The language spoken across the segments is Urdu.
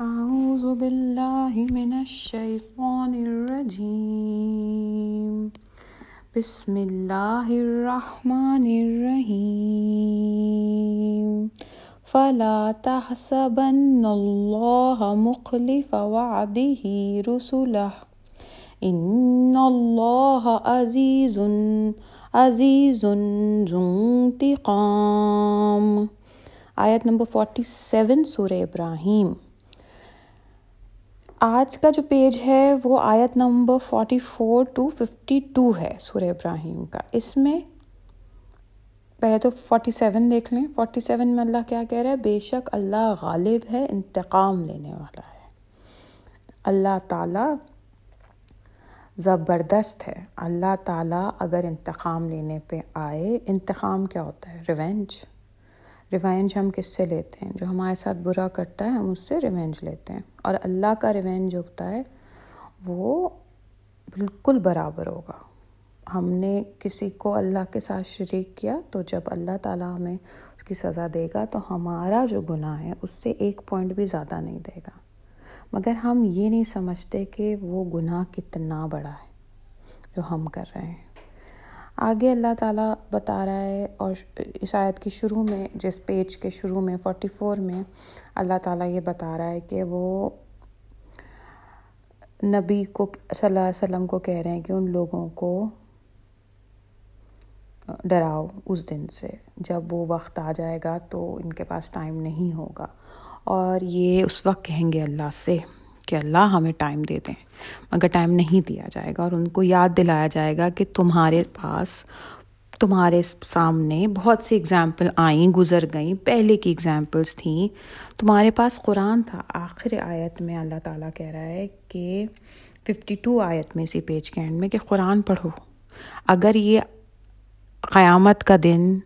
أعوذ بالله من الشيطان الرجيم. بسم الله الرحمن الرحيم. فلا تحسبن الله مخلف وعده رسله. إن الله عزيز عزيز ذو انتقام. آیت نمبر 47 سورہ ابراہیم. آج کا جو پیج ہے وہ آیت نمبر 44 ٹو 52 ہے سورہ ابراہیم کا۔ اس میں پہلے تو 47 دیکھ لیں۔ 47 میں اللہ کیا کہہ رہا ہے؟ بے شک اللہ غالب ہے، انتقام لینے والا ہے۔ اللہ تعالیٰ زبردست ہے۔ اللہ تعالیٰ اگر انتقام لینے پہ آئے، انتقام کیا ہوتا ہے؟ ریونج۔ ریونج ہم کس سے لیتے ہیں؟ جو ہمارے ساتھ برا کرتا ہے، ہم اس سے ریونج لیتے ہیں۔ اور اللہ کا ریونج جو ہوتا ہے، وہ بالکل برابر ہوگا۔ ہم نے کسی کو اللہ کے ساتھ شریک کیا، تو جب اللہ تعالیٰ ہمیں اس کی سزا دے گا، تو ہمارا جو گناہ ہے، اس سے ایک پوائنٹ بھی زیادہ نہیں دے گا۔ مگر ہم یہ نہیں سمجھتے کہ وہ گناہ کتنا بڑا ہے جو ہم کر رہے ہیں۔ آگے اللہ تعالیٰ بتا رہا ہے اور اس آیت کی شروع میں، جس پیج کے شروع میں فورٹی فور میں اللہ تعالیٰ یہ بتا رہا ہے کہ وہ نبی کو صلی اللہ علیہ وسلم کو کہہ رہے ہیں کہ ان لوگوں کو ڈراؤ اس دن سے۔ جب وہ وقت آ جائے گا تو ان کے پاس ٹائم نہیں ہوگا۔ اور یہ اس وقت کہیں گے اللہ سے۔ کہ اللہ ہمیں ٹائم دے دیں۔ مگر ٹائم نہیں دیا جائے گا اور ان کو یاد دلایا جائے گا کہ تمہارے پاس، تمہارے سامنے بہت سی اگزامپل آئیں، گزر گئیں۔ پہلے کی اگزامپلس تھیں۔ تمہارے پاس قرآن تھا۔ آخر آیت میں اللہ تعالیٰ کہہ رہا ہے کہ ففٹی ٹو آیت میں اسی پیج کے اینڈ میں کہ قرآن پڑھو۔ اگر یہ قیامت کا دن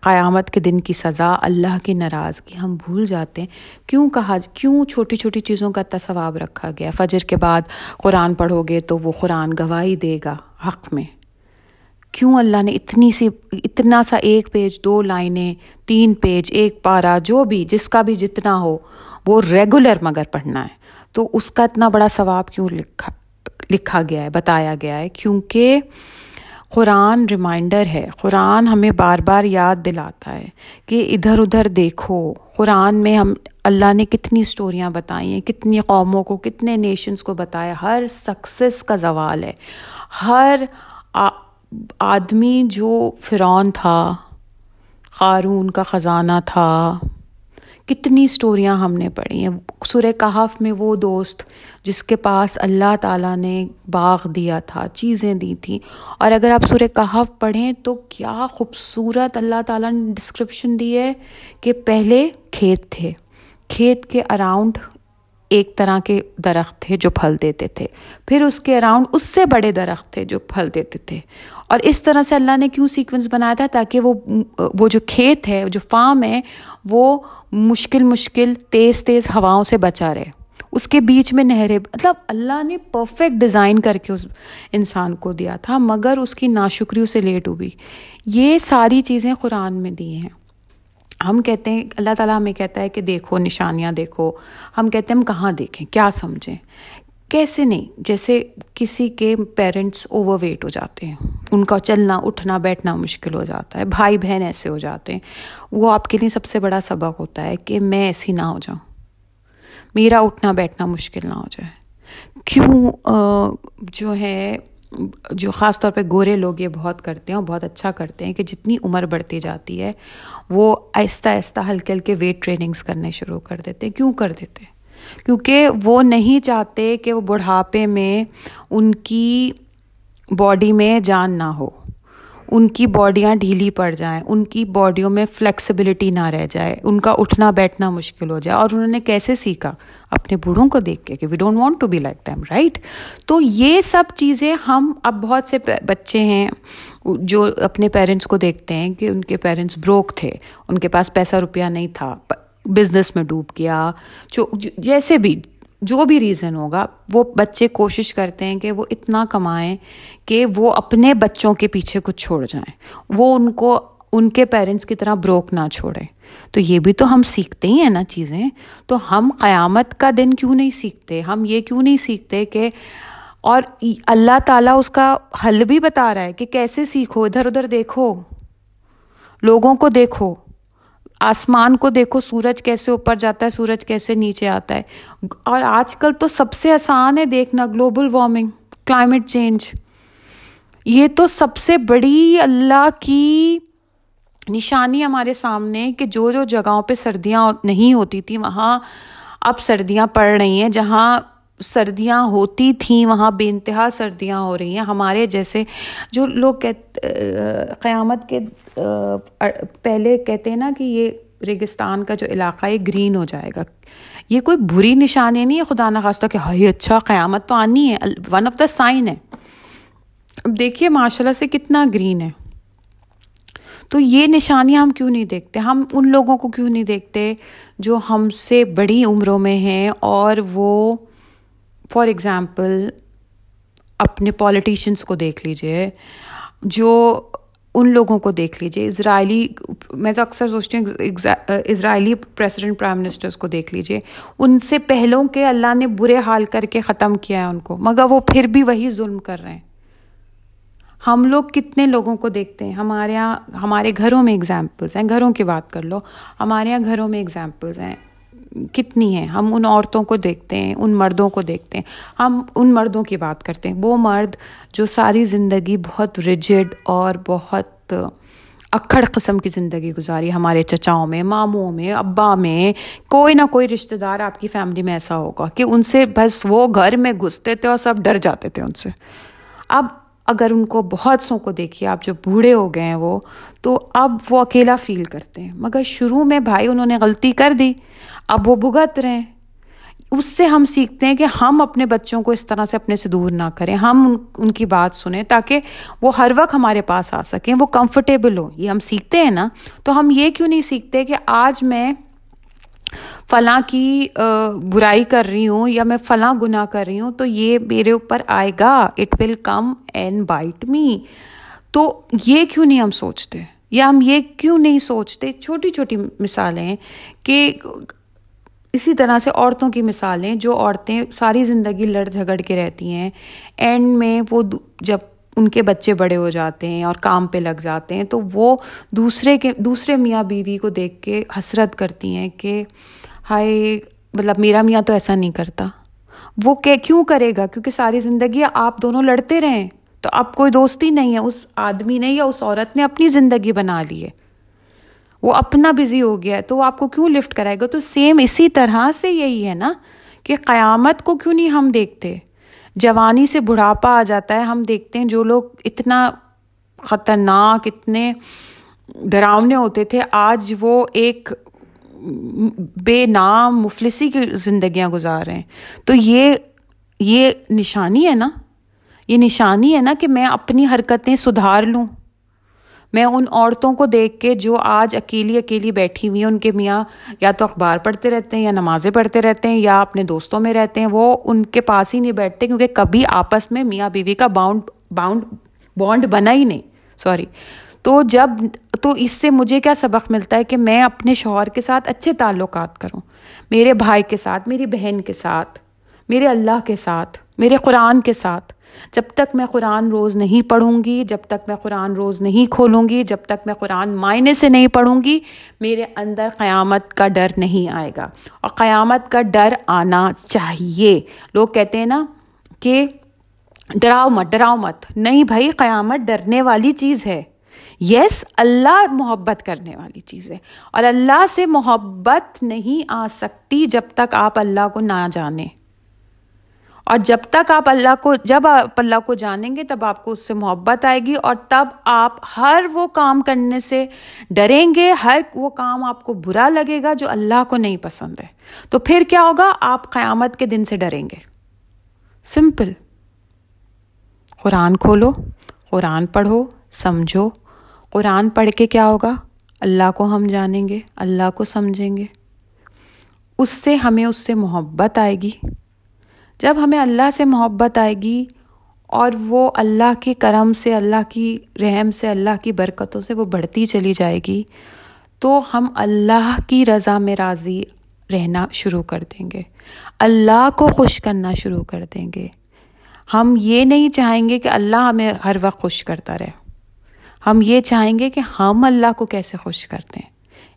قیامت کے دن کی سزا، اللہ کی ناراضگی، ہم بھول جاتے ہیں۔ کیوں کہا کیوں چھوٹی چھوٹی چیزوں کا تصواب رکھا گیا؟ فجر کے بعد قرآن پڑھو گے تو وہ قرآن گواہی دے گا حق میں۔ کیوں اللہ نے اتنی سی اتنا سا ایک پیج، دو لائنیں، تین پیج، ایک پارا جو بھی، جس کا بھی جتنا ہو، وہ ریگولر مگر پڑھنا ہے۔ تو اس کا اتنا بڑا ثواب کیوں لکھا لکھا گیا ہے، بتایا گیا ہے؟ کیونکہ قرآن ریمائنڈر ہے۔ قرآن ہمیں بار بار یاد دلاتا ہے کہ ادھر ادھر دیکھو۔ قرآن میں ہم اللہ نے کتنی اسٹوریاں بتائی ہیں، کتنی قوموں کو، کتنے نیشنز کو بتایا۔ ہر سکسیس کا زوال ہے۔ ہر آدمی جو فرعون تھا، قارون کا خزانہ تھا کتنی اسٹوریاں ہم نے پڑھی ہیں۔ سورہ کہف میں وہ دوست جس کے پاس اللہ تعالیٰ نے باغ دیا تھا، چیزیں دی تھیں اور اگر آپ سورہ کہف پڑھیں تو کیا خوبصورت اللہ تعالیٰ نے ڈسکرپشن دی ہے کہ پہلے کھیت تھے۔ کھیت کے اراؤنڈ ایک طرح کے درخت تھے جو پھل دیتے تھے۔ پھر اس کے اراؤنڈ اس سے بڑے درخت تھے جو پھل دیتے تھے۔ اور اس طرح سے اللہ نے کیوں سیکوینس بنایا تھا؟ تاکہ وہ وہ جو کھیت ہے، جو فارم ہے، وہ مشکل مشکل تیز تیز ہواؤں سے بچا رہے۔ اس کے بیچ میں نہریں مطلب اللہ نے پرفیکٹ ڈیزائن کر کے اس انسان کو دیا تھا، مگر اس کی ناشکریوں سے لیٹ ہوئی۔ یہ ساری چیزیں قرآن میں دی ہیں۔ ہم کہتے ہیں، اللہ تعالیٰ ہمیں کہتا ہے کہ دیکھو نشانیاں دیکھو۔ ہم کہتے ہیں ہم کہاں دیکھیں؟ کیا سمجھیں؟ کیسے نہیں؟ جیسے کسی کے پیرنٹس اوور ویٹ ہو جاتے ہیں۔ ان کا چلنا، اٹھنا، بیٹھنا مشکل ہو جاتا ہے۔ بھائی بہن ایسے ہو جاتے ہیں۔ وہ آپ کے لیے سب سے بڑا سبق ہوتا ہے کہ میں ایسی نہ ہو جاؤں۔ میرا اٹھنا، بیٹھنا مشکل نہ ہو جائے۔ کیوں؟ جو ہے جو خاص طور پہ گورے لوگ یہ بہت کرتے ہیں اور بہت اچھا کرتے ہیں کہ جتنی عمر بڑھتی جاتی ہے، وہ آہستہ آہستہ ہلکے ہلکے ویٹ ٹریننگس کرنے شروع کر دیتے ہیں۔ کیوں کر دیتے ہیں؟ کیونکہ وہ نہیں چاہتے کہ وہ بڑھاپے میں ان کی باڈی میں جان نہ ہو۔ ان کی باڈیاں ڈھیلی پڑ جائیں، ان کی باڈیوں میں فلیکسیبلٹی نہ رہ جائے، ان کا اٹھنا بیٹھنا مشکل ہو جائے۔ اور انہوں نے کیسے سیکھا؟ اپنے بوڑھوں کو دیکھ کے کہ we don't want to be like them right تو یہ سب چیزیں ہم اب بہت سے بچے ہیں جو اپنے پیرنٹس کو دیکھتے ہیں کہ ان کے پیرنٹس بروک تھے، ان کے پاس پیسہ روپیہ نہیں تھا بزنس میں ڈوب گیا جو جیسے بھی جو بھی ریزن ہوگا، وہ بچے کوشش کرتے ہیں کہ وہ اتنا کمائیں کہ وہ اپنے بچوں کے پیچھے کچھ چھوڑ جائیں۔ وہ ان کو، ان کے پیرنٹس کی طرح بروک نہ چھوڑے تو یہ بھی تو ہم سیکھتے ہی ہیں نا چیزیں۔ تو ہم قیامت کا دن کیوں نہیں سیکھتے؟ ہم یہ کیوں نہیں سیکھتے کہ، اور اللہ تعالیٰ اس کا حل بھی بتا رہا ہے کہ کیسے سیکھو؟ ادھر ادھر دیکھو۔ لوگوں کو دیکھو۔ آسمان کو دیکھو، سورج کیسے اوپر جاتا ہے، سورج کیسے نیچے آتا ہے۔ اور آج کل تو سب سے آسان ہے دیکھنا، گلوبل وارمنگ، کلائمیٹ چینج۔ یہ تو سب سے بڑی اللہ کی نشانی ہمارے سامنے کہ جو جو جگہوں پہ سردیاں نہیں ہوتی تھیں، وہاں اب سردیاں پڑ رہی ہیں، جہاں سردیاں ہوتی تھیں، وہاں بے انتہا سردیاں ہو رہی ہیں۔ ہمارے جیسے جو لوگ قیامت کے پہلے کہتے ہیں نا کہ یہ ریگستان کا جو علاقہ ہے گرین ہو جائے گا۔ یہ کوئی بری نشانی نہیں ہے، خدا نخواستہ کہ ہائی اچھا قیامت تو آنی ہے۔ ون آف دا سائن ہے۔ اب دیکھیے ماشاء اللہ سے کتنا گرین ہے۔ تو یہ نشانیاں ہم کیوں نہیں دیکھتے؟ ہم ان لوگوں کو کیوں نہیں دیکھتے جو ہم سے بڑی عمروں میں ہیں اور وہ فار ایگزامپل اپنے پولیٹیشینس کو دیکھ لیجیے جو ان لوگوں کو دیکھ لیجیے اسرائیلی، میں تو اکثر سوچتی ہوں اسرائیلی پریسیڈنٹ پرائم منسٹرس کو دیکھ لیجیے ان سے پہلوں کے اللہ نے برے حال کر کے ختم کیا ہے ان کو، مگر وہ پھر بھی وہی ظلم کر رہے ہیں۔ ہم لوگ کتنے لوگوں کو دیکھتے ہیں؟ ہمارے یہاں، ہمارے گھروں میں اگزامپلس ہیں۔ گھروں کی بات کر لو، ہمارے یہاں گھروں میں اگزامپلس ہیں۔ کتنی ہیں؟ ہم ان عورتوں کو دیکھتے ہیں، ان مردوں کو دیکھتے ہیں۔ ہم ان مردوں کی بات کرتے ہیں۔ وہ مرد جو ساری زندگی بہت ریجڈ اور بہت اکھڑ قسم کی زندگی گزاری ہمارے چچاؤں میں، ماموں میں، ابا میں، کوئی نہ کوئی رشتہ دار آپ کی فیملی میں ایسا ہوگا کہ ان سے بس وہ گھر میں گھستے تھے اور سب ڈر جاتے تھے ان سے۔ اب اگر ان کو بہت سو کو دیکھیے، آپ جو بوڑھے ہو گئے ہیں وہ، تو اب وہ اکیلا فیل کرتے ہیں۔ مگر شروع میں بھائی انہوں نے غلطی کر دی۔ اب وہ بھگت رہے ہیں۔ اس سے ہم سیکھتے ہیں کہ ہم اپنے بچوں کو اس طرح سے اپنے سے دور نہ کریں۔ ہم ان کی بات سنیں تاکہ وہ ہر وقت ہمارے پاس آ سکیں، وہ کمفرٹیبل ہو یہ ہم سیکھتے ہیں نا، تو ہم یہ کیوں نہیں سیکھتے کہ آج میں فلاں کی برائی کر رہی ہوں یا میں فلاں گناہ کر رہی ہوں، تو یہ میرے اوپر آئے گا it will come and bite me تو یہ کیوں نہیں ہم سوچتے؟ یا ہم یہ کیوں نہیں سوچتے؟ چھوٹی چھوٹی مثالیں کہ اسی طرح سے عورتوں کی مثالیں جو عورتیں ساری زندگی لڑ جھگڑ کے رہتی ہیں اینڈ میں وہ جب ان کے بچے بڑے ہو جاتے ہیں اور کام پہ لگ جاتے ہیں، تو وہ دوسرے کے، دوسرے میاں بیوی کو دیکھ کے حسرت کرتی ہیں کہ ہائے مطلب میرا میاں تو ایسا نہیں کرتا۔ وہ کیوں کرے گا؟ کیونکہ ساری زندگی آپ دونوں لڑتے رہیں تو اب کوئی دوستی نہیں ہے، اس آدمی نے یا اس عورت نے اپنی زندگی بنا لی ہے۔ وہ اپنا بزی ہو گیا ہے، تو وہ آپ کو کیوں لفٹ کرائے گا؟ تو سیم اسی طرح سے یہی ہے نا کہ قیامت کو کیوں نہیں ہم دیکھتے؟ جوانی سے بڑھاپا آ جاتا ہے، ہم دیکھتے ہیں جو لوگ اتنا خطرناک، اتنے ڈراؤنے ہوتے تھے، آج وہ ایک بے نام مفلسی کی زندگیاں گزار رہے ہیں۔ تو یہ یہ نشانی ہے نا، یہ نشانی ہے نا کہ میں اپنی حرکتیں سدھار لوں۔ میں ان عورتوں کو دیکھ کے جو آج اکیلی اکیلی بیٹھی ہوئی ہیں، ان کے میاں یا تو اخبار پڑھتے رہتے ہیں یا نمازیں پڑھتے رہتے ہیں یا اپنے دوستوں میں رہتے ہیں، وہ ان کے پاس ہی نہیں بیٹھتے کیونکہ کبھی آپس میں میاں بیوی کا باؤنڈ باؤنڈ بانڈ بنا ہی نہیں. سوری تو جب تو اس سے مجھے کیا سبق ملتا ہے کہ میں اپنے شوہر کے ساتھ اچھے تعلقات کروں، میرے بھائی کے ساتھ، میری بہن کے ساتھ، میرے اللہ کے ساتھ. میرے قرآن کے ساتھ۔ جب تک میں قرآن روز نہیں پڑھوں گی، جب تک میں قرآن روز نہیں کھولوں گی، جب تک میں قرآن معنی سے نہیں پڑھوں گی، میرے اندر قیامت کا ڈر نہیں آئے گا۔ اور قیامت کا ڈر آنا چاہیے۔ لوگ کہتے ہیں نا کہ ڈراؤ مت ڈراؤ مت۔ نہیں بھائی، قیامت ڈرنے والی چیز ہے۔ یس، اللہ محبت کرنے والی چیز ہے۔ اور اللہ سے محبت نہیں آ سکتی جب تک آپ اللہ کو نہ جانیں۔ اور جب تک آپ اللہ کو جب آپ اللہ کو جانیں گے، تب آپ کو اس سے محبت آئے گی اور تب آپ ہر وہ کام کرنے سے ڈریں گے، ہر وہ کام آپ کو برا لگے گا جو اللہ کو نہیں پسند ہے۔ تو پھر کیا ہوگا؟ آپ قیامت کے دن سے ڈریں گے۔ سمپل۔ قرآن کھولو، قرآن پڑھو، سمجھو۔ قرآن پڑھ کے کیا ہوگا؟ اللہ کو ہم جانیں گے، اللہ کو سمجھیں گے۔ اس سے ہمیں اس سے محبت آئے گی۔ جب ہمیں اللہ سے محبت آئے گی اور وہ اللہ کے کرم سے، اللہ کی رحم سے، اللہ کی برکتوں سے وہ بڑھتی چلی جائے گی، تو ہم اللہ کی رضا میں راضی رہنا شروع کر دیں گے۔ اللہ کو خوش کرنا شروع کر دیں گے۔ ہم یہ نہیں چاہیں گے کہ اللہ ہمیں ہر وقت خوش کرتا رہے۔ ہم یہ چاہیں گے کہ ہم اللہ کو کیسے خوش کرتے ہیں۔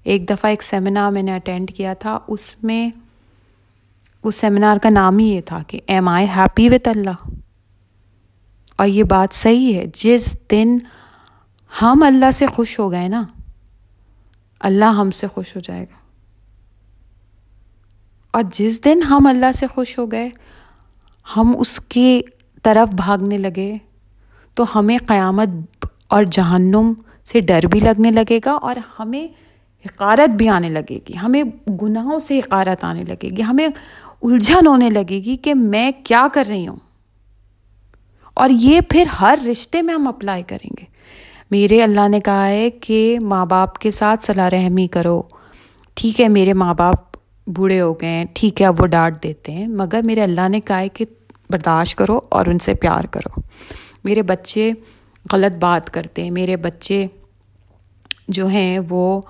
ایک دفعہ ایک سیمینار میں نے اٹینڈ کیا تھا، اس میں اس سیمینار کا نام ہی یہ تھا کہ am I happy with Allah اور یہ بات صحیح ہے، جس دن ہم اللہ سے خوش ہو گئے نا، اللہ ہم سے خوش ہو جائے گا۔ اور جس دن ہم اللہ سے خوش ہو گئے، ہم اس کی طرف بھاگنے لگے، تو ہمیں قیامت اور جہنم سے ڈر بھی لگنے لگے گا اور ہمیں حقارت بھی آنے لگے گی۔ ہمیں گناہوں سے حقارت آنے لگے گی۔ ہمیں الجھن ہونے لگے گی کہ میں کیا کر رہی ہوں۔ اور یہ پھر ہر رشتے میں ہم اپلائی کریں گے۔ میرے اللہ نے کہا ہے کہ ماں باپ کے ساتھ صلاح رحمی کرو۔ ٹھیک ہے، میرے ماں باپ بوڑھے ہو گئے ہیں، ٹھیک ہے اب وہ ڈانٹ دیتے ہیں، مگر میرے اللہ نے کہا ہے کہ برداشت کرو اور ان سے پیار کرو۔ میرے بچے غلط بات کرتے ہیں، میرے بچے جو ہیں وہ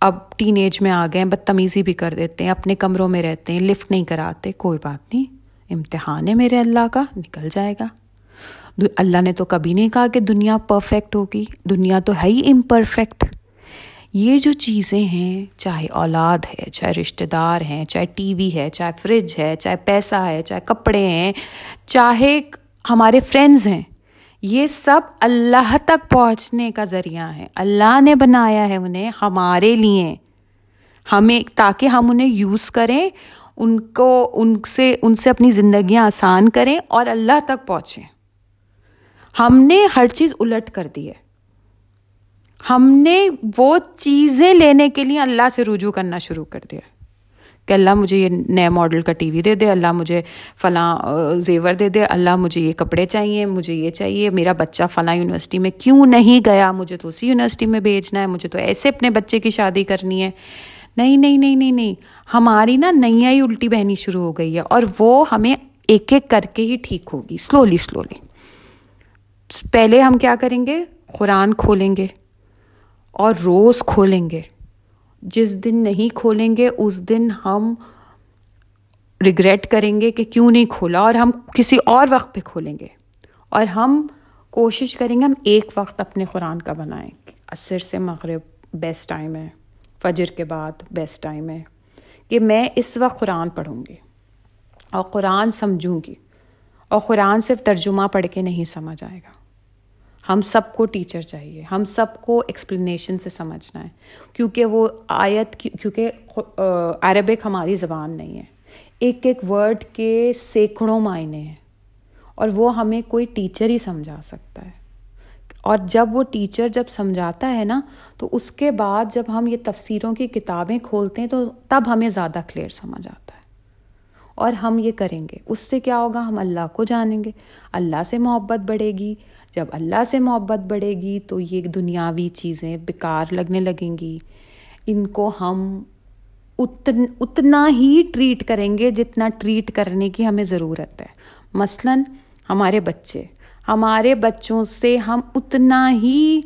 اب ٹین ایج میں آ گئے ہیں، بدتمیزی بھی کر دیتے ہیں، اپنے کمروں میں رہتے ہیں لفٹ نہیں کراتے، کوئی بات نہیں۔ امتحان ہے میرے اللہ کا، نکل جائے گا۔ اللہ نے تو کبھی نہیں کہا کہ دنیا پرفیکٹ ہوگی، دنیا تو ہے ہی امپرفیکٹ یہ جو چیزیں ہیں، چاہے اولاد ہے، چاہے رشتہ دار ہیں، چاہے ٹی وی ہے، چاہے فریج ہے، چاہے پیسہ ہے، چاہے کپڑے ہیں، چاہے ہمارے فرینڈز ہیں۔ یہ سب اللہ تک پہنچنے کا ذریعہ ہے۔ اللہ نے بنایا ہے انہیں ہمارے لیے۔ ہمیں، تاکہ ہم انہیں یوز کریں، ان کو، ان سے ان سے اپنی زندگیاں آسان کریں اور اللہ تک پہنچیں۔ ہم نے ہر چیز الٹ کر دی ہے۔ ہم نے وہ چیزیں لینے کے لیے اللہ سے رجوع کرنا شروع کر دیا۔ کہ اللہ مجھے یہ نئے ماڈل کا ٹی وی دے دے، اللہ مجھے فلاں زیور دے دے، اللہ مجھے یہ کپڑے چاہیے، مجھے یہ چاہیے، میرا بچہ فلاں یونیورسٹی میں کیوں نہیں گیا؟ مجھے تو اسی یونیورسٹی میں بھیجنا ہے، مجھے تو ایسے اپنے بچے کی شادی کرنی ہے۔ نہیں نہیں نہیں نہیں نہیں، ہماری نا نیا ہی الٹی بہنی شروع ہو گئی ہے اور وہ ہمیں ایک ایک کر کے ہی ٹھیک ہوگی سلولی سلولی پہلے ہم کیا کریں گے؟ قرآن کھولیں گے اور روز کھولیں گے۔ جس دن نہیں کھولیں گے، اس دن ہم ریگریٹ کریں گے کہ کیوں نہیں کھولا اور ہم کسی اور وقت پہ کھولیں گے۔ اور ہم کوشش کریں گے ہم ایک وقت اپنے قرآن کا بنائیں۔ عصر سے مغرب بیسٹ ٹائم ہے، فجر کے بعد بیسٹ ٹائم ہے کہ میں اس وقت قرآن پڑھوں گی اور قرآن سمجھوں گی اور قرآن صرف ترجمہ پڑھ کے نہیں سمجھ آئے گا۔ ہم سب کو ٹیچر چاہیے۔ ہم سب کو ایکسپلینیشن سے سمجھنا ہے۔ کیونکہ وہ آیت کیونکہ عربک ہماری زبان نہیں ہے۔ ایک ایک ورڈ کے سینکڑوں معنی ہیں۔ اور وہ ہمیں کوئی ٹیچر ہی سمجھا سکتا ہے۔ اور جب وہ ٹیچر جب سمجھاتا ہے نا، تو اس کے بعد جب ہم یہ تفسیروں کی کتابیں کھولتے ہیں، تو تب ہمیں زیادہ کلیئر سمجھ آتا ہے۔ اور ہم یہ کریں گے۔ اس سے کیا ہوگا؟ ہم اللہ کو جانیں گے۔ اللہ سے محبت بڑھے گی۔ جب اللہ سے محبت بڑھے گی تو یہ دنیاوی چیزیں بیکار لگنے لگیں گی۔ ان کو ہم اتن، اتنا ہی ٹریٹ کریں گے جتنا ٹریٹ کرنے کی ہمیں ضرورت ہے۔ مثلاً ہمارے بچے، ہمارے بچوں سے ہم اتنا ہی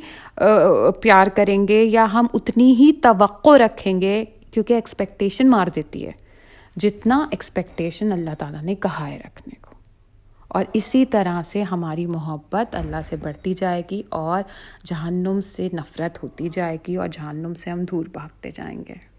پیار کریں گے یا ہم اتنی ہی توقع رکھیں گے کیونکہ ایکسپیکٹیشن مار دیتی ہے۔ جتنا ایکسپیکٹیشن اللہ تعالیٰ نے کہا ہے رکھنے۔ کو اور اسی طرح سے ہماری محبت اللہ سے بڑھتی جائے گی اور جہنم سے نفرت ہوتی جائے گی اور جہنم سے ہم دور بھاگتے جائیں گے۔